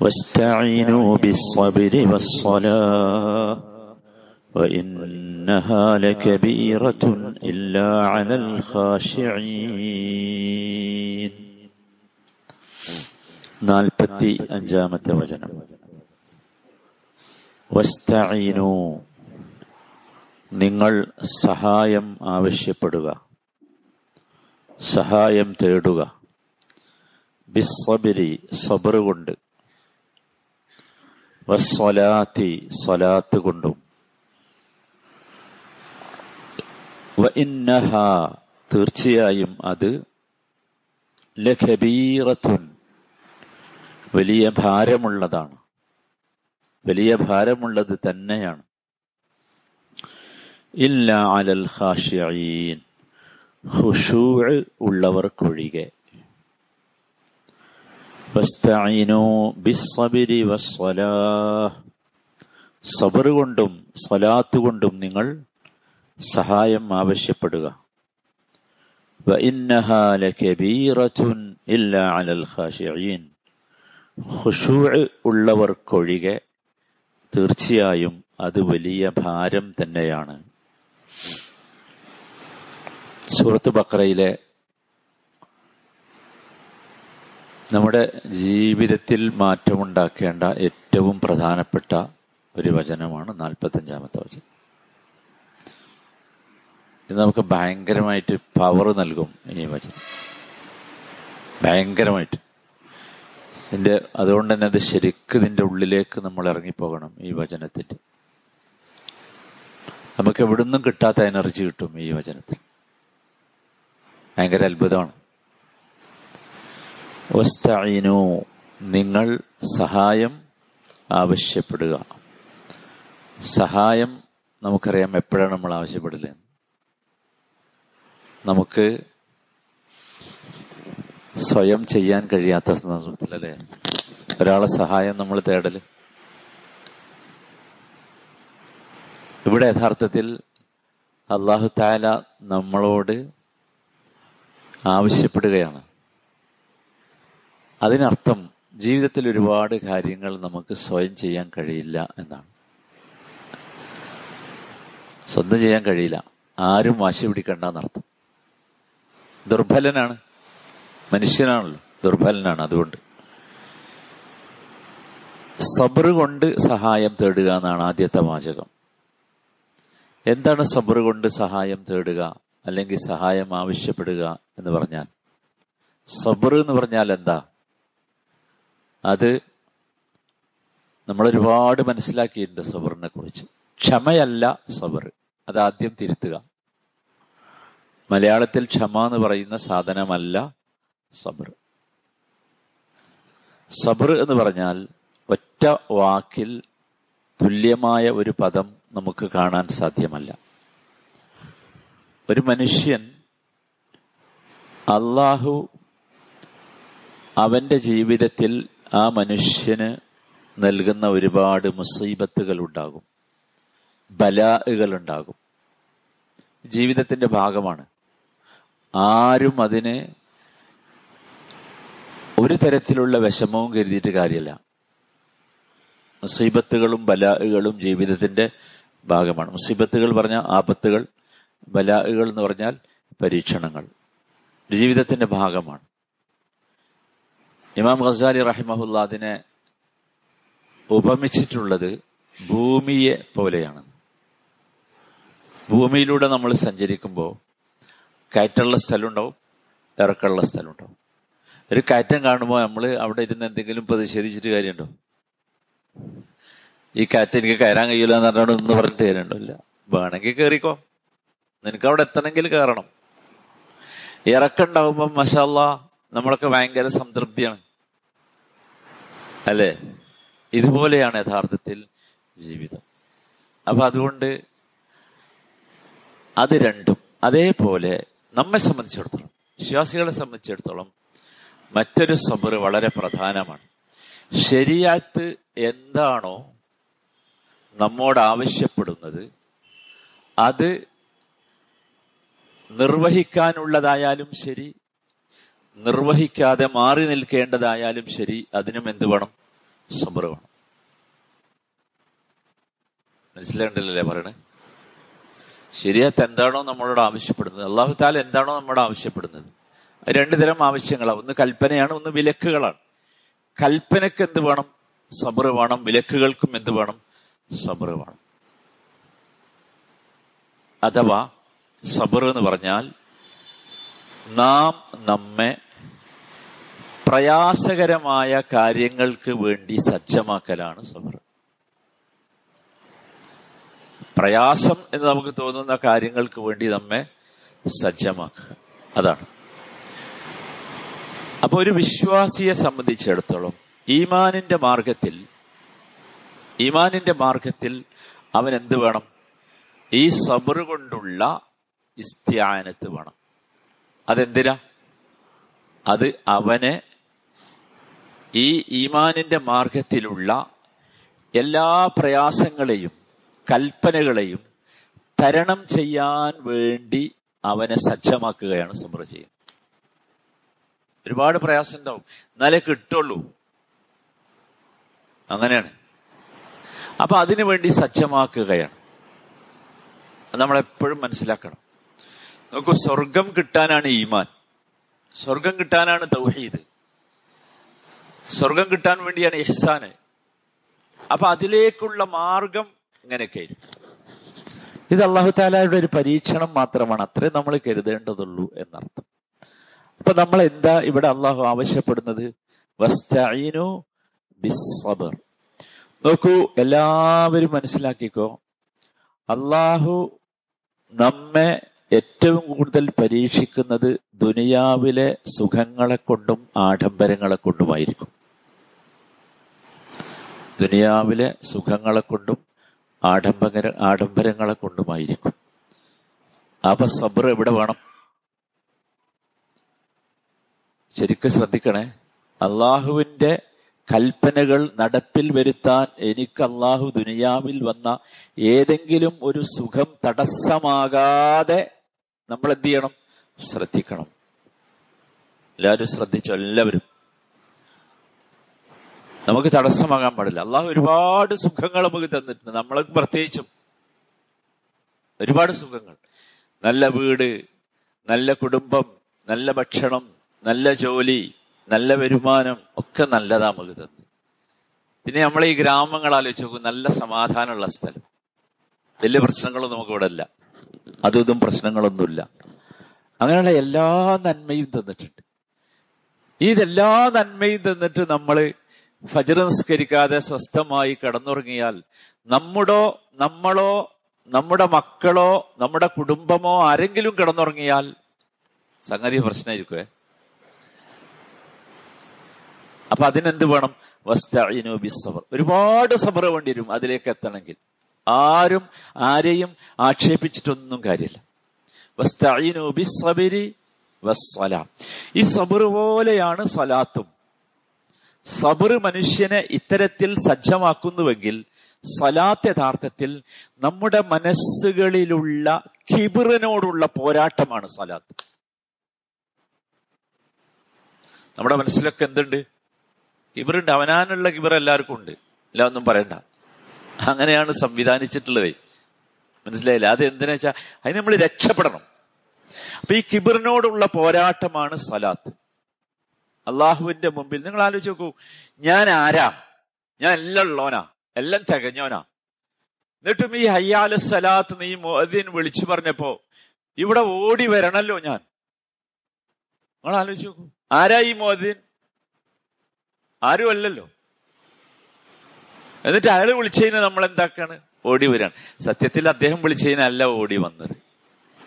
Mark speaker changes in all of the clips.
Speaker 1: واستعينوا بالصبر والصلاة وإنها لكبيرة إلا على الخاشعين നാൽപ്പത്തി അഞ്ചാമത്തെ വചനം വസ്തഈനു നിങ്ങൾ സഹായം ആവശ്യപ്പെടുക സഹായം തേടുക ബിസ്സബിരി സബർ കൊണ്ട് വസ്വലാത്തി സ്വലാത്ത് കൊണ്ടും. തീർച്ചയായും അത് ലഖബീറത്തുൻ വലിയ ഭാരമുള്ളതാണ്. വലിയ ഭാരമുള്ളത് തന്നെയാണ്. ഇല്ല അലൽ ഖാഷിഈൻ ഹുഷൂ ഉള്ളവർക്കൊഴികെ. വസ്തീനു ബിസ്സബരി സബർ കൊണ്ടും സ്വലാത്ത് കൊണ്ടും നിങ്ങൾ സഹായം ആവശ്യപ്പെടുക. ഇല്ലാ അലൽ ഉള്ളവർക്കൊഴികെ തീർച്ചയായും അത് വലിയ ഭാരം തന്നെയാണ്. സൂറത്ത് ബക്രയിലെ നമ്മുടെ ജീവിതത്തിൽ മാറ്റമുണ്ടാക്കേണ്ട ഏറ്റവും പ്രധാനപ്പെട്ട ഒരു വചനമാണ് നാൽപ്പത്തഞ്ചാമത്തെ വചനം. ഇത് നമുക്ക് ഭയങ്കരമായിട്ട് പവർ നൽകും ഈ വചനം. ഭയങ്കരമായിട്ട്. ഇതിന്റെ അതുകൊണ്ട് തന്നെ അത് ശരിക്കും ഇതിന്റെ ഉള്ളിലേക്ക് നമ്മൾ ഇറങ്ങിപ്പോകണം ഈ വചനത്തിന്റെ നമുക്ക് എവിടുന്നും കിട്ടാത്ത എനർജി കിട്ടും ഈ വചനത്തിൽ. ഭയങ്കര അത്ഭുതമാണ്. വസ്തഈനു. നിങ്ങൾ സഹായം ആവശ്യപ്പെടുക. സഹായം നമുക്കറിയാം എപ്പോഴാണ് നമ്മൾ ആവശ്യപ്പെടൽ. നമുക്ക് സ്വയം ചെയ്യാൻ കഴിയാത്ത സന്ദർഭത്തിൽ അല്ലേ ഒരാളെ സഹായം നമ്മൾ തേടൽ. ഇവിടെ യഥാർത്ഥത്തിൽ അള്ളാഹു താല നമ്മളോട് ആവശ്യപ്പെടുകയാണ്. അതിനർത്ഥം ജീവിതത്തിൽ ഒരുപാട് കാര്യങ്ങൾ നമുക്ക് സ്വയം ചെയ്യാൻ കഴിയില്ല എന്നാണ്. സ്വന്തം ചെയ്യാൻ കഴിയില്ല. ആരും വാശി പിടിക്കണ്ട എന്നർത്ഥം. ദുർബലനാണ്. മനുഷ്യനാണല്ലോ. ദുർബലനാണ് അതുകൊണ്ട്. സബർ കൊണ്ട് സഹായം തേടുക എന്നാണ് ആദ്യത്തെ വാചകം. എന്താണ് സബർ കൊണ്ട് സഹായം തേടുക അല്ലെങ്കിൽ സഹായം ആവശ്യപ്പെടുക എന്ന് പറഞ്ഞാൽ? സബർ എന്ന് പറഞ്ഞാൽ എന്താ? അത് നമ്മൾ ഒരുപാട് മനസ്സിലാക്കിയിട്ടുണ്ട് സബറിനെ കുറിച്ച് ക്ഷമയല്ല സബർ. അത് ആദ്യം തിരുത്തുക. മലയാളത്തിൽ ക്ഷമ എന്ന് പറയുന്ന സാധനമല്ല സബർ. സബർ എന്ന് പറഞ്ഞാൽ ഒറ്റ വാക്കിൽ തുല്യമായ ഒരു പദം നമുക്ക് കാണാൻ സാധ്യമല്ല. ഒരു മനുഷ്യൻ അള്ളാഹു അവന്റെ ജീവിതത്തിൽ ആ മനുഷ്യന് നൽകുന്ന ഒരുപാട് മുസീബത്തുകൾ ഉണ്ടാകും ബലാഹുകൾ ഉണ്ടാകും ജീവിതത്തിന്റെ ഭാഗമാണ്. ആരും അതിനെ ഒരു തരത്തിലുള്ള വിഷമവും കരുതിയിട്ട് കാര്യമല്ല മുസീബത്തുകളും ബലാഹുകളും ജീവിതത്തിന്റെ ഭാഗമാണ്. മുസീബത്തുകൾ പറഞ്ഞാൽ ആപത്തുകൾ ബലാഹുകൾ എന്ന് പറഞ്ഞാൽ പരീക്ഷണങ്ങൾ. ജീവിതത്തിന്റെ ഭാഗമാണ്. ഇമാം ഖസാലി റഹിമഹുല്ല അതിനെ ഉപമിച്ചിട്ടുള്ളത് ഭൂമിയെ പോലെയാണ്. ഭൂമിയിലൂടെ നമ്മൾ സഞ്ചരിക്കുമ്പോൾ കയറ്റുള്ള സ്ഥലം ഉണ്ടാവും ഇറക്കമുള്ള സ്ഥലം ഉണ്ടാവും ഒരു കയറ്റം കാണുമ്പോൾ നമ്മൾ അവിടെ ഇരുന്ന് എന്തെങ്കിലും പ്രതിഷേധിച്ചിട്ട് കാര്യമുണ്ടോ? ഈ കയറ്റം എനിക്ക് കയറാൻ കഴിയില്ല എന്ന് പറഞ്ഞാൽ ഒന്ന് പറഞ്ഞിട്ട് കാര്യമുണ്ടോ? ഇല്ല. വേണമെങ്കിൽ കയറിക്കോ നിനക്ക് അവിടെ എത്തണമെങ്കിൽ കയറണം ഇറക്കുണ്ടാവുമ്പോൾ മഷാല്ല നമ്മളൊക്കെ ഭയങ്കര സംതൃപ്തിയാണ്. അല്ലേ? ഇതുപോലെയാണ് യഥാർത്ഥത്തിൽ ജീവിതം. അപ്പൊ അതുകൊണ്ട് അത് രണ്ടും അതേപോലെ നമ്മെ സംബന്ധിച്ചിടത്തോളം വിശ്വാസികളെ സംബന്ധിച്ചിടത്തോളം മറ്റൊരു സബർ വളരെ പ്രധാനമാണ്. ശരിയാത്ത് എന്താണോ നമ്മോട് ആവശ്യപ്പെടുന്നത് അത് നിർവഹിക്കാനുള്ളതായാലും ശരി നിർവഹിക്കാതെ മാറി നിൽക്കേണ്ടതായാലും ശരി അതിനും എന്ത് വേണം? സബർ വേണം. മനസ്സിലാകണ്ടല്ലേ പറയണേ? ശരിയത്ത് എന്താണോ നമ്മളോട് ആവശ്യപ്പെടുന്നത്. അള്ളാഹു താല എന്താണോ നമ്മളോട് ആവശ്യപ്പെടുന്നത്. രണ്ടു തരം ആവശ്യങ്ങളാണ് ഒന്ന് കൽപ്പനയാണ് ഒന്ന് വിലക്കുകളാണ്. കൽപ്പനക്ക് എന്ത് വേണം? സബർ വേണം. വിലക്കുകൾക്കും എന്ത് വേണം? സബർ വേണം. അഥവാ സബർ എന്ന് പറഞ്ഞാൽ നാം നമ്മെ പ്രയാസകരമായ കാര്യങ്ങൾക്ക് വേണ്ടി സജ്ജമാക്കലാണ് സബർ പ്രയാസം എന്ന് നമുക്ക് തോന്നുന്ന കാര്യങ്ങൾക്ക് വേണ്ടി നമ്മെ സജ്ജമാക്കുക. അതാണ്. അപ്പൊ ഒരു വിശ്വാസിയെ സംബന്ധിച്ചിടത്തോളം ഈമാനിന്റെ മാർഗത്തിൽ ഈമാനിന്റെ മാർഗത്തിൽ അവൻ എന്ത് വേണം? ഈ സബർ കൊണ്ടുള്ള ഇസ്ത്യാനത്ത് വേണം. അതെന്തിനാ? അത് അവനെ ഈ ഈമാനിന്റെ മാർഗത്തിലുള്ള എല്ലാ പ്രയാസങ്ങളെയും കൽപ്പനകളെയും തരണം ചെയ്യാൻ വേണ്ടി അവനെ സജ്ജമാക്കുകയാണ് സമ്ര ചെയ്യുന്നത്. ഒരുപാട് പ്രയാസം ഉണ്ടാവും എന്നാലേ കിട്ടുള്ളൂ. അങ്ങനെയാണ്. അപ്പൊ അതിനു വേണ്ടി സജ്ജമാക്കുകയാണ്. നമ്മളെപ്പോഴും മനസ്സിലാക്കണം. നോക്കൂ സ്വർഗം കിട്ടാനാണ് ഈമാൻ. സ്വർഗം കിട്ടാനാണ് തൗഹീദ്. സ്വർഗം കിട്ടാൻ വേണ്ടിയാണ് ഇഹ്സാന്. അപ്പൊ അതിലേക്കുള്ള മാർഗം ഇങ്ങനെയൊക്കെ ഇത് അള്ളാഹു താലയുടെ ഒരു പരീക്ഷണം മാത്രമാണ്. അത്രേ നമ്മൾ കരുതേണ്ടതുള്ളൂ എന്നർത്ഥം. അപ്പൊ നമ്മൾ എന്താ ഇവിടെ അള്ളാഹു ആവശ്യപ്പെടുന്നത്? നോക്കൂ എല്ലാവരും മനസ്സിലാക്കിക്കോ. അള്ളാഹു നമ്മെ ഏറ്റവും കൂടുതൽ പരീക്ഷിക്കുന്നത് ദുനിയാവിലെ സുഖങ്ങളെ കൊണ്ടും ആഡംബരങ്ങളെ കൊണ്ടുമായിരിക്കും ദുനിയാവിലെ സുഖങ്ങളെ കൊണ്ടും ആഡംബര ആഡംബരങ്ങളെ കൊണ്ടുമായിരിക്കും അപ്പൊ സബർ എവിടെ വേണം? ശരിക്കും ശ്രദ്ധിക്കണേ അള്ളാഹുവിന്റെ കൽപ്പനകൾ നടപ്പിൽ വരുത്താൻ എനിക്ക് അള്ളാഹു ദുനിയാവിൽ വന്ന ഏതെങ്കിലും ഒരു സുഖം തടസ്സമാകാതെ നമ്മൾ എന്ത് ചെയ്യണം ശ്രദ്ധിക്കണം. എല്ലാവരും ശ്രദ്ധിച്ചു? എല്ലാവരും. നമുക്ക് തടസ്സമാകാൻ പാടില്ല. അള്ളാഹു ഒരുപാട് സുഖങ്ങൾ നമുക്ക് തന്നിട്ടുണ്ട്. നമ്മൾക്ക് പ്രത്യേകിച്ചും ഒരുപാട് സുഖങ്ങൾ. നല്ല വീട് നല്ല കുടുംബം നല്ല ഭക്ഷണം നല്ല ജോലി നല്ല വരുമാനം ഒക്കെ നല്ലതാ നമുക്ക് തന്നു പിന്നെ നമ്മൾ ഈ ഗ്രാമങ്ങൾ ആലോചിച്ച് നോക്കും നല്ല സമാധാനമുള്ള സ്ഥലം. വലിയ പ്രശ്നങ്ങളൊന്നും നമുക്ക് ഇവിടെ ഇല്ല അതും ഇതും പ്രശ്നങ്ങളൊന്നുമില്ല. അങ്ങനെയുള്ള എല്ലാ നന്മയും തന്നിട്ടുണ്ട്. ഇതെല്ലാ നന്മയും തന്നിട്ട് നമ്മൾ ഫജർ നിസ്കരിക്കാതെ സ്വസ്ഥമായി കടന്നുറങ്ങിയാൽ നമ്മുടോ നമ്മളോ നമ്മുടെ മക്കളോ നമ്മുടെ കുടുംബമോ ആരെങ്കിലും കിടന്നുറങ്ങിയാൽ സംഗതി പ്രശ്നമായിരിക്കുവേ? അപ്പൊ അതിനെന്ത് വേണം? വസ്തഈനു ബിസ്സബർ. ഒരുപാട് സബർ വേണ്ടി വരും അതിലേക്ക് എത്തണമെങ്കിൽ. ആരും ആരെയും ആക്ഷേപിച്ചിട്ടൊന്നും കാര്യമില്ല. ഈ സബർ പോലെയാണ് സലാത്തും. സബർ മനുഷ്യനെ ഇത്തരത്തിൽ സജ്ജമാക്കുന്നുവെങ്കിൽ സലാത്ത് യഥാർത്ഥത്തിൽ നമ്മുടെ മനസ്സുകളിലുള്ള കിബിറിനോടുള്ള പോരാട്ടമാണ് സലാത്ത്. നമ്മുടെ മനസ്സിലൊക്കെ എന്തുണ്ട്? കിബിറുണ്ട്. അവനാനുള്ള കിബിർ എല്ലാവർക്കും ഉണ്ട്. ഇല്ല ഒന്നും പറയണ്ട. അങ്ങനെയാണ് സംവിധാനിച്ചിട്ടുള്ളത്. മനസ്സിലായില്ല? അത് എന്തിനാ വെച്ചാൽ അതിന് നമ്മൾ രക്ഷപ്പെടണം. അപ്പൊ ഈ കിബിറിനോടുള്ള പോരാട്ടമാണ് സലാത്ത്. അള്ളാഹുവിന്റെ മുമ്പിൽ നിങ്ങൾ ആലോചിച്ച് നോക്കൂ. ഞാൻ ആരാ? ഞാൻ എല്ലാം ഉള്ളവനാ. എല്ലാം തികഞ്ഞോനാ എന്നിട്ടും ഈ ഹയ്യാല സലാത്ത് നീ മോദിൻ വിളിച്ചു പറഞ്ഞപ്പോ ഇവിടെ ഓടി വരണല്ലോ ഞാൻ. നിങ്ങൾ ആലോചിച്ച് നോക്കൂ. ആരാ ഈ മോദിൻ ആരും അല്ലല്ലോ. എന്നിട്ട് അയാൾ വിളിച്ചതിന് നമ്മൾ എന്താക്കാണ്? ഓടി വരാണ്. സത്യത്തിൽ അദ്ദേഹം വിളിച്ചതിനല്ല ഓടി വന്നത്.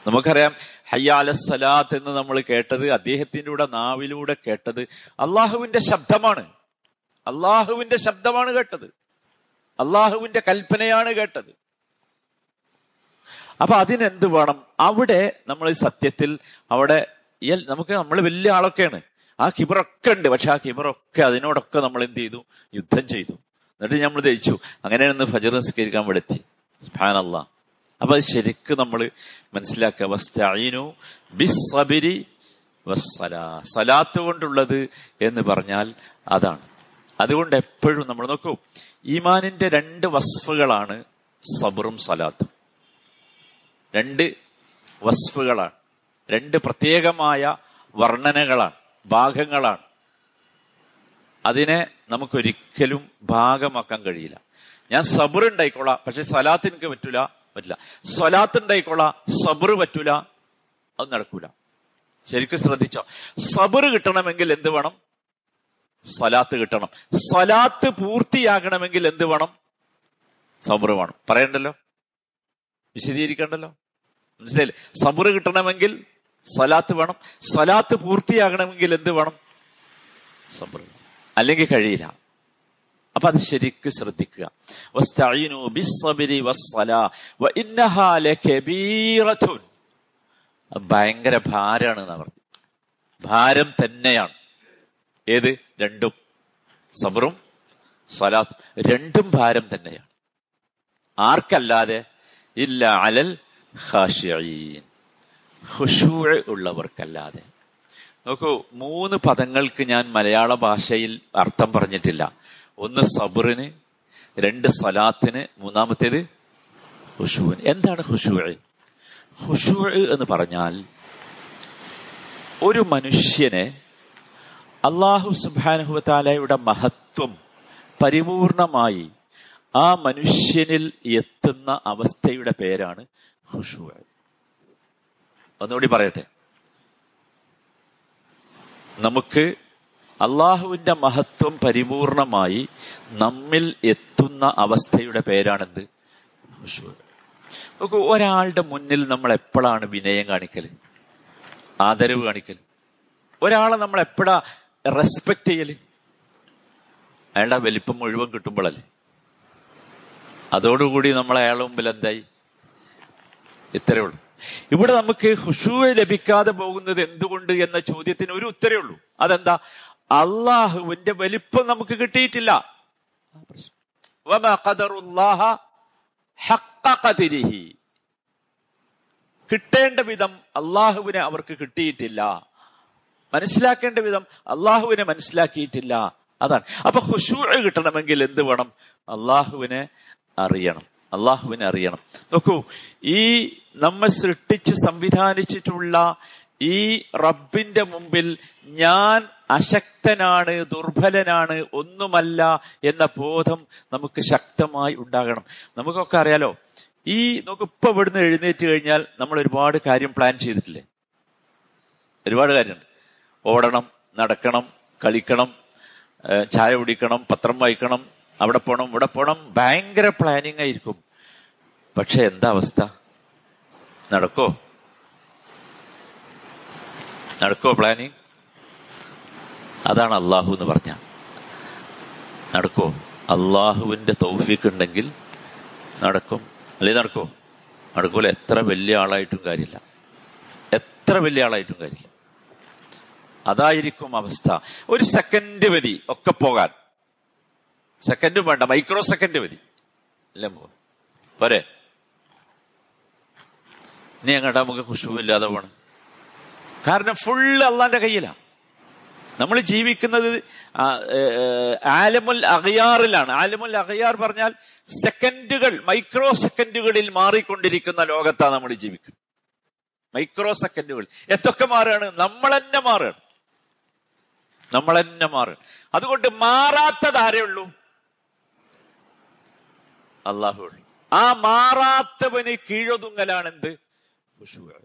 Speaker 1: നമുക്കറിയാം ഹയ്യാല സലാത്ത് എന്ന് നമ്മൾ കേട്ടത് അദ്ദേഹത്തിന്റെ കൂടെ നാവിലൂടെ കേട്ടത് അള്ളാഹുവിന്റെ ശബ്ദമാണ്. അള്ളാഹുവിന്റെ ശബ്ദമാണ് കേട്ടത്. അള്ളാഹുവിന്റെ കൽപ്പനയാണ് കേട്ടത്. അപ്പൊ അതിനെന്ത് വേണം? അവിടെ നമ്മൾ സത്യത്തിൽ അവിടെ നമുക്ക് നമ്മൾ വലിയ ആളൊക്കെയാണ്. ആ കിബറൊക്കെ ഉണ്ട്. പക്ഷെ ആ കിബറൊക്കെ അതിനോടൊക്കെ നമ്മൾ എന്ത് ചെയ്തു? യുദ്ധം ചെയ്തു. എന്നിട്ട് നമ്മൾ ജയിച്ചു അങ്ങനെയാണ് ഫജർ നിസ്കരിക്കാൻ സ്ഫാൻ അല്ല അപ്പൊ അത് ശരിക്കും നമ്മൾ മനസ്സിലാക്കുക. വസ്തീനു ബിസ്സബിരി സലാത്ത് കൊണ്ടുള്ളത് എന്ന് പറഞ്ഞാൽ അതാണ്. അതുകൊണ്ട് എപ്പോഴും നമ്മൾ നോക്കൂ ഈമാനിന്റെ രണ്ട് വസ്ഫുകളാണ് സബറും സലാത്തും. രണ്ട് വസ്ഫുകളാണ്. രണ്ട് പ്രത്യേകമായ വർണനകളാണ് ഭാഗങ്ങളാണ്. അതിനെ നമുക്കൊരിക്കലും ഭാഗമാക്കാൻ കഴിയില്ല. ഞാൻ സബർ ഉണ്ടായിക്കോളാം പക്ഷെ സലാത്ത് എനിക്ക് പറ്റൂല പറ്റില്ല. സലാത്ത് ഉണ്ടായിക്കോളാം സബർ പറ്റൂല അത് നടക്കൂല. ശരിക്കും ശ്രദ്ധിച്ചോ. സബർ കിട്ടണമെങ്കിൽ എന്ത് വേണം? സലാത്ത് കിട്ടണം. സലാത്ത് പൂർത്തിയാകണമെങ്കിൽ എന്ത് വേണം? സബർ വേണം. പറയണ്ടല്ലോ? വിശദീകരിക്കണ്ടല്ലോ? മനസ്സിലായില്ലേ? സബർ കിട്ടണമെങ്കിൽ സലാത്ത് വേണം. സലാത്ത് പൂർത്തിയാകണമെങ്കിൽ എന്ത് വേണം? സബർ അല്ലെങ്കിൽ കഴിയില്ല. അപ്പൊ അത് ശരിക്ക് ശ്രദ്ധിക്കുക. ഭയങ്കര ഭാരാണ് എന്നാ പറഞ്ഞു ഭാരം തന്നെയാണ്. ഏത്? രണ്ടും. സബറും സലാത്തും രണ്ടും ഭാരം തന്നെയാണ്. ആർക്കല്ലാതെ? ഇല്ല അലൽ ഖുശൂഅ് ഉള്ളവർക്കല്ലാതെ. നോക്കൂ മൂന്ന് പദങ്ങൾക്ക് ഞാൻ മലയാള ഭാഷയിൽ അർത്ഥം പറഞ്ഞിട്ടില്ല. ഒന്ന് സബറിന് രണ്ട് സലാത്തിന് മൂന്നാമത്തേത് ഹുഷുവിന് എന്താണ് ഖുഷൂഅ് ഹുഷു എന്ന് പറഞ്ഞാൽ ഒരു മനുഷ്യനെ അള്ളാഹു സുബാനുഹുത്താലയുടെ മഹത്വം പരിപൂർണമായി ആ മനുഷ്യനിൽ എത്തുന്ന അവസ്ഥയുടെ പേരാണ് ഖുഷൂഅ് ഒന്നുകൂടി പറയട്ടെ. നമുക്ക് അള്ളാഹുവിന്റെ മഹത്വം പരിപൂർണമായി നമ്മിൽ എത്തുന്ന അവസ്ഥയുടെ പേരാണെന്ത്? നോക്കൂ ഒരാളുടെ മുന്നിൽ നമ്മൾ എപ്പോഴാണ് വിനയം കാണിക്കൽ ആദരവ് കാണിക്കൽ ഒരാളെ നമ്മൾ എപ്പോഴാ റെസ്പെക്ട് ചെയ്യൽ? അയാളുടെ വലിപ്പം മുഴുവൻ കിട്ടുമ്പോഴല്ലേ? അതോടുകൂടി നമ്മൾ അയാളുടെ മുമ്പിൽ എന്തായി? ഇത്രയേ ഇവിടെ നമുക്ക് ഹുഷൂവ ലഭിക്കാതെ പോകുന്നത് എന്തുകൊണ്ട് എന്ന ചോദ്യത്തിന് ഒരു ഉത്തരേ ഉള്ളൂ. അതെന്താ? അള്ളാഹുവിന്റെ വലിപ്പം നമുക്ക് കിട്ടിയിട്ടില്ല. കിട്ടേണ്ട വിധം അള്ളാഹുവിനെ അവർക്ക് കിട്ടിയിട്ടില്ല. മനസ്സിലാക്കേണ്ട വിധം അള്ളാഹുവിനെ മനസ്സിലാക്കിയിട്ടില്ല. അതാണ്. അപ്പൊ ഹുഷൂ കിട്ടണമെങ്കിൽ എന്ത് വേണം? അള്ളാഹുവിനെ അറിയണം. അള്ളാഹുവിനെ അറിയണം. നോക്കൂ ഈ നമ്മെ സൃഷ്ടിച്ച് സംവിധാനിച്ചിട്ടുള്ള ഈ റബ്ബിന്റെ മുമ്പിൽ ഞാൻ അശക്തനാണ് ദുർബലനാണ് ഒന്നുമല്ല എന്ന ബോധം നമുക്ക് ശക്തമായി ഉണ്ടാകണം. നമുക്കൊക്കെ അറിയാലോ ഈ നമുക്ക് ഇപ്പൊ ഇവിടുന്ന് എഴുന്നേറ്റ് കഴിഞ്ഞാൽ നമ്മൾ ഒരുപാട് കാര്യം പ്ലാൻ ചെയ്തിട്ടില്ലേ? ഒരുപാട് കാര്യമുണ്ട്. ഓടണം നടക്കണം കളിക്കണം ചായ കുടിക്കണം പത്രം വായിക്കണം അവിടെ പോകണം ഇവിടെ പോകണം ഭയങ്കര പ്ലാനിങ് ആയിരിക്കും. പക്ഷെ എന്താ അവസ്ഥ? നടക്കോ? നടക്കോ പ്ലാനിങ്? അതാണ് അള്ളാഹു എന്ന് പറഞ്ഞ. നടക്കോ? അള്ളാഹുവിന്റെ തൗഫീക്ക് ഉണ്ടെങ്കിൽ നടക്കും. അല്ലേ നടക്കോ? നടക്കൂല. എത്ര വലിയ ആളായിട്ടും കാര്യമില്ല. എത്ര വലിയ ആളായിട്ടും കാര്യമില്ല. അതായിരിക്കും അവസ്ഥ. ഒരു സെക്കൻഡ് മതി ഒക്കെ പോകാൻ. സെക്കൻഡും വേണ്ട. മൈക്രോ സെക്കൻഡ് മതി. അല്ലേ മോ പോരെ? ഇനി അങ്ങോട്ട് നമുക്ക് ഖുഷുവില്ലാതെ പോണം. കാരണം ഫുള്ള് അള്ളാന്റെ കയ്യിലാണ് നമ്മൾ ജീവിക്കുന്നത് ആലമുൽ അഖയാറിലാണ്. ആലമുൽ അഖയാർ പറഞ്ഞാൽ സെക്കൻഡുകൾ മൈക്രോ സെക്കൻഡുകളിൽ മാറിക്കൊണ്ടിരിക്കുന്ന ലോകത്താണ് നമ്മൾ ജീവിക്കുന്നത്. മൈക്രോ സെക്കൻഡുകൾ എന്തൊക്കെ മാറുകയാണ് നമ്മൾ തന്നെ മാറുകയാണ് നമ്മൾ തന്നെ മാറുകയാണ് അതുകൊണ്ട് മാറാത്തത് ഉള്ളൂ. അള്ളാഹു ആ മാറാത്തവന് കീഴൊതുങ്ങലാണ് എന്ത് ഖുശൂഅ്.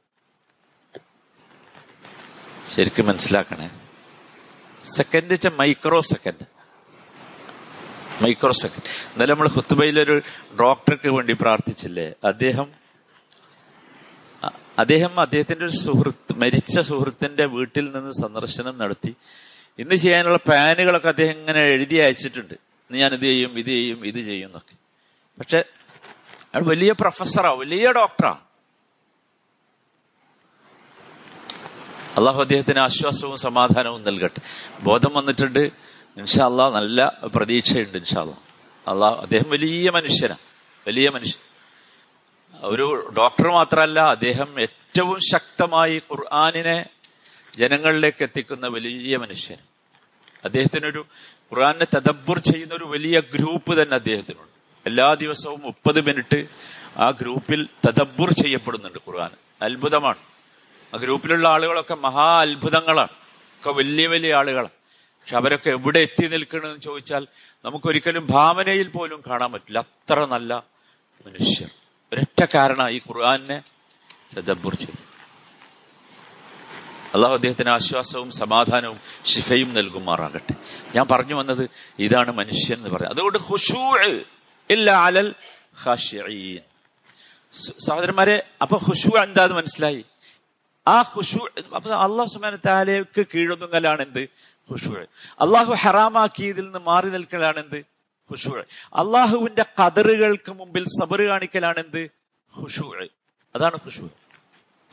Speaker 1: ശരിക്കും മനസ്സിലാക്കണേ. സെക്കൻഡ് വെച്ചാൽ മൈക്രോ സെക്കൻഡ് മൈക്രോ സെക്കൻഡ് എന്നാലും നമ്മൾ ഹുത്തുബയിലൊരു ഡോക്ടർക്ക് വേണ്ടി പ്രാർത്ഥിച്ചില്ലേ? അദ്ദേഹം അദ്ദേഹം അദ്ദേഹത്തിന്റെ ഒരു സുഹൃത്ത് മരിച്ച സുഹൃത്തിന്റെ വീട്ടിൽ നിന്ന് സന്ദർശനം നടത്തി. ഇന്ന് ചെയ്യാനുള്ള പ്ലാനുകളൊക്കെ അദ്ദേഹം ഇങ്ങനെ എഴുതി അയച്ചിട്ടുണ്ട്. ഞാൻ ഇത് ചെയ്യും ഇത് ചെയ്യും ഇത് ചെയ്യും എന്നൊക്കെ. പക്ഷെ അയാൾ വലിയ പ്രൊഫസറാ വലിയ ഡോക്ടറാ അള്ളാഹു അദ്ദേഹത്തിന് ആശ്വാസവും സമാധാനവും നൽകട്ടെ. ബോധം വന്നിട്ടുണ്ട്. ഇൻഷാ ഇൻഷാല്ല നല്ല പ്രതീക്ഷയുണ്ട് ഇൻഷാല്ല അള്ളാഹ് അദ്ദേഹം വലിയ മനുഷ്യനാണ് വലിയ മനുഷ്യൻ. ഒരു ഡോക്ടർ മാത്രമല്ല അദ്ദേഹം ഏറ്റവും ശക്തമായി ഖുർആാനിനെ ജനങ്ങളിലേക്ക് എത്തിക്കുന്ന വലിയ മനുഷ്യൻ. അദ്ദേഹത്തിനൊരു ഖുർആാനെ തദബ്ബുർ ചെയ്യുന്ന ഒരു വലിയ ഗ്രൂപ്പ് തന്നെ അദ്ദേഹത്തിനുണ്ട്. എല്ലാ ദിവസവും മുപ്പത് മിനിറ്റ് ആ ഗ്രൂപ്പിൽ തദബ്ബുർ ചെയ്യപ്പെടുന്നുണ്ട് ഖുർആൻ. അത്ഭുതമാണ്. ആ ഗ്രൂപ്പിലുള്ള ആളുകളൊക്കെ മഹാ അത്ഭുതങ്ങളാണ്. ഒക്കെ വലിയ വലിയ ആളുകളാണ്. പക്ഷെ അവരൊക്കെ എവിടെ എത്തി നിൽക്കണമെന്ന് ചോദിച്ചാൽ നമുക്കൊരിക്കലും ഭാവനയിൽ പോലും കാണാൻ പറ്റില്ല. അത്ര നല്ല മനുഷ്യർ. ഒരൊറ്റ കാരണം ഈ ഖുർആനെ തദബ്ബുർ ചെയ്തു അള്ളാഹു അദ്ദേഹത്തിന് ആശ്വാസവും സമാധാനവും ശിഫയും നൽകുമാറാകട്ടെ. ഞാൻ പറഞ്ഞു വന്നത് ഇതാണ് മനുഷ്യൻ എന്ന് പറയാം. അതുകൊണ്ട് ഹുഷൂ ഇല്ല അലൽ സഹോദരന്മാരെ അപ്പൊ ഹുഷൂ എന്താന്ന് മനസ്സിലായി? ആ ഹുഷു അള്ളാഹു സുബാന താലേക്ക് കീഴൊതുങ്ങലാണ് എന്ത്? ഹുഷു അള്ളാഹു ഹറാമാക്കിയതിൽ നിന്ന് മാറി നിൽക്കലാണ് എന്ത്? ഹുഷു അള്ളാഹുവിന്റെ കതറുകൾക്ക് മുമ്പിൽ സബറ് കാണിക്കലാണ് എന്ത്? ഹുഷു അതാണ് ഹുഷു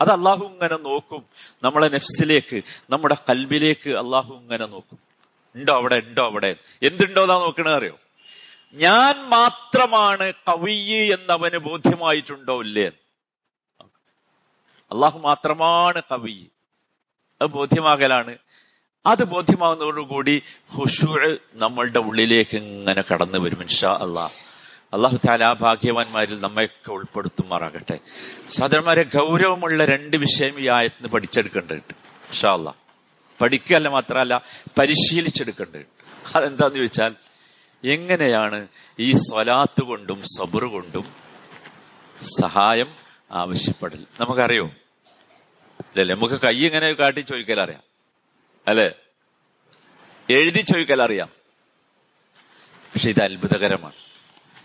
Speaker 1: അത് അള്ളാഹു ഇങ്ങനെ നോക്കും. നമ്മളെ നെഫ്സിലേക്ക് നമ്മുടെ കൽബിലേക്ക് അള്ളാഹു ഇങ്ങനെ നോക്കും. ഉണ്ടോ അവിടെ? ഉണ്ടോ അവിടെ? എന്തുണ്ടോ എന്നാ നോക്കണത് അറിയോ? ഞാൻ മാത്രമാണ് കവിയ് എന്നവന് ബോധ്യമായിട്ടുണ്ടോ ഇല്ലേ. അള്ളാഹു മാത്രമാണ് കവി അത് ബോധ്യമാകലാണ്. അത് ബോധ്യമാകുന്നതോടുകൂടി ഹുഷു നമ്മളുടെ ഉള്ളിലേക്ക് ഇങ്ങനെ കടന്നു വരും ഇൻഷാ അള്ളാഹ് അള്ളാഹു താല ഭാഗ്യവാന്മാരിൽ നമ്മയൊക്കെ ഉൾപ്പെടുത്തുമാറാകട്ടെ. സഹോദരന്മാരെ ഗൗരവമുള്ള രണ്ട് വിഷയം ഈ ആയത്തിന് പഠിച്ചെടുക്കേണ്ടതുണ്ട് ഇൻഷാ അള്ളാഹ് പഠിക്കുകയല്ല മാത്രമല്ല പരിശീലിച്ചെടുക്കേണ്ടതുണ്ട്. അതെന്താന്ന് ചോദിച്ചാൽ എങ്ങനെയാണ് ഈ സ്വലാത്ത് കൊണ്ടും സബറു കൊണ്ടും സഹായം ആവശ്യപ്പെടൽ. നമുക്കറിയോ? അല്ലേ നമുക്ക് കൈ ഇങ്ങനെ കാട്ടി ചോദിക്കൽ അറിയാം. അല്ലെ? എഴുതി ചോദിക്കൽ അറിയാം. പക്ഷെ ഇത് അത്ഭുതകരമാണ്.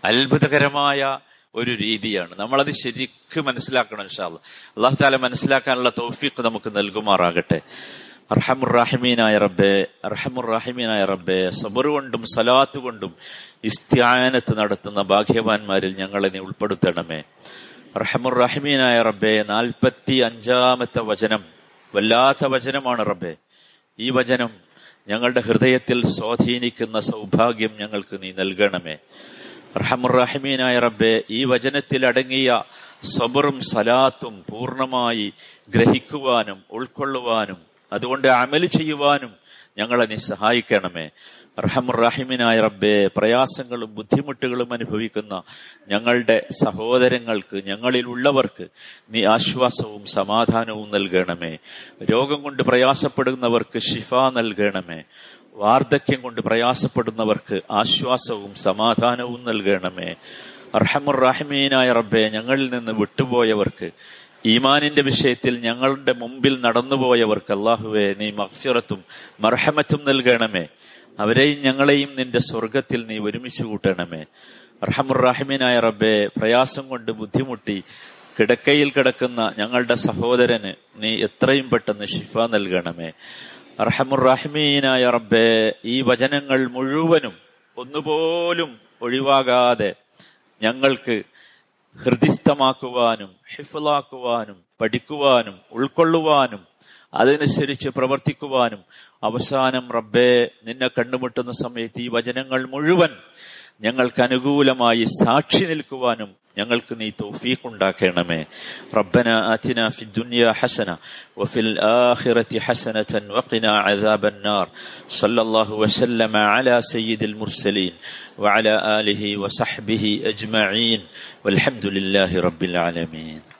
Speaker 1: അത്ഭുതകരമായ ഒരു രീതിയാണ്. നമ്മളത് ശരിക്കും മനസ്സിലാക്കണം ഇൻഷാല്ല അള്ളാഹു താല മനസ്സിലാക്കാനുള്ള തോഫീക്ക് നമുക്ക് നൽകുമാറാകട്ടെ. അർഹമുറാഹിമീനായ റബ്ബെ അർഹമുറാഹിമീനായ റബ്ബെ സബർ കൊണ്ടും സലാത്ത് കൊണ്ടും ഇസ്ത്യാനത്ത് നടത്തുന്ന ഭാഗ്യവാന്മാരിൽ ഞങ്ങളെ നീ ഉൾപ്പെടുത്തണമേ. റഹമുറഹിമീനായ റബ്ബെ നാൽപ്പത്തി അഞ്ചാമത്തെ വചനം. വല്ലാത്ത വചനമാണ് റബ്ബെ. ഈ വചനം ഞങ്ങളുടെ ഹൃദയത്തിൽ സ്വാധീനിക്കുന്ന സൗഭാഗ്യം ഞങ്ങൾക്ക് നീ നൽകണമേ. റഹമുറഹിമീനായ റബ്ബെ ഈ വചനത്തിൽ അടങ്ങിയ സബറും സലാത്തും പൂർണമായി ഗ്രഹിക്കുവാനും ഉൾക്കൊള്ളുവാനും അതുകൊണ്ട് അമൽ ചെയ്യുവാനും ഞങ്ങളെ നീ സഹായിക്കണമേ. റഹമുറാഹിമിനായ റബ്ബെ പ്രയാസങ്ങളും ബുദ്ധിമുട്ടുകളും അനുഭവിക്കുന്ന ഞങ്ങളുടെ സഹോദരങ്ങൾക്ക് ഞങ്ങളിൽ ഉള്ളവർക്ക് നീ ആശ്വാസവും സമാധാനവും നൽകണമേ. രോഗം കൊണ്ട് പ്രയാസപ്പെടുന്നവർക്ക് ഷിഫ നൽകണമേ. വാർദ്ധക്യം കൊണ്ട് പ്രയാസപ്പെടുന്നവർക്ക് ആശ്വാസവും സമാധാനവും നൽകണമേ. അർഹമുറാഹിമീനായ റബ്ബെ ഞങ്ങളിൽ നിന്ന് വിട്ടുപോയവർക്ക് ഈമാനിന്റെ വിഷയത്തിൽ ഞങ്ങളുടെ മുമ്പിൽ നടന്നുപോയവർക്ക് അള്ളാഹുവെ നീ മഫ്യറത്തും മർഹമത്തും നൽകണമേ. അവരെയും ഞങ്ങളെയും നിന്റെ സ്വർഗത്തിൽ നീ ഒരുമിച്ച് കൂട്ടണമേ. റഹമുറാഹിമീനായ റബ്ബെ പ്രയാസം കൊണ്ട് ബുദ്ധിമുട്ടി കിടക്കയിൽ കിടക്കുന്ന ഞങ്ങളുടെ സഹോദരന് നീ എത്രയും പെട്ടെന്ന് ഷിഫ നൽകണമേ. റഹമുറഹിമീനായ റബ്ബെ ഈ വചനങ്ങൾ മുഴുവനും ഒന്നുപോലും ഒഴിവാകാതെ ഞങ്ങൾക്ക് ഹൃദിസ്ഥമാക്കുവാനും ഹിഫലാക്കുവാനും പഠിക്കുവാനും ഉൾക്കൊള്ളുവാനും അതനുസരിച്ച് പ്രവർത്തിക്കുവാനും അവസാനം റബ്ബേ നിന്നെ കണ്ടുമുട്ടുന്ന സമയത്ത് ഈ വചനങ്ങൾ മുഴുവൻ ഞങ്ങൾക്ക് അനുകൂലമായി സാക്ഷി നിൽക്കുവാനും ഞങ്ങൾക്ക് നീ തോഫീഖ് ഉണ്ടാക്കണമേ റബ്ബന അതിന ഫി ദുനിയ ഹസന വഫിൽ ആഖിറതി ഹസനതൻ വഖിന അദാബൻ നാർ. സല്ലല്ലാഹു വസല്ലമ അലാ സയ്യിദിൽ മുർസലീൻ വഅലാ ആലിഹി വസഹ്ബിഹി അജ്മഈൻ. വൽഹംദുലില്ലാഹി റബ്ബിൽ ആലമീൻ.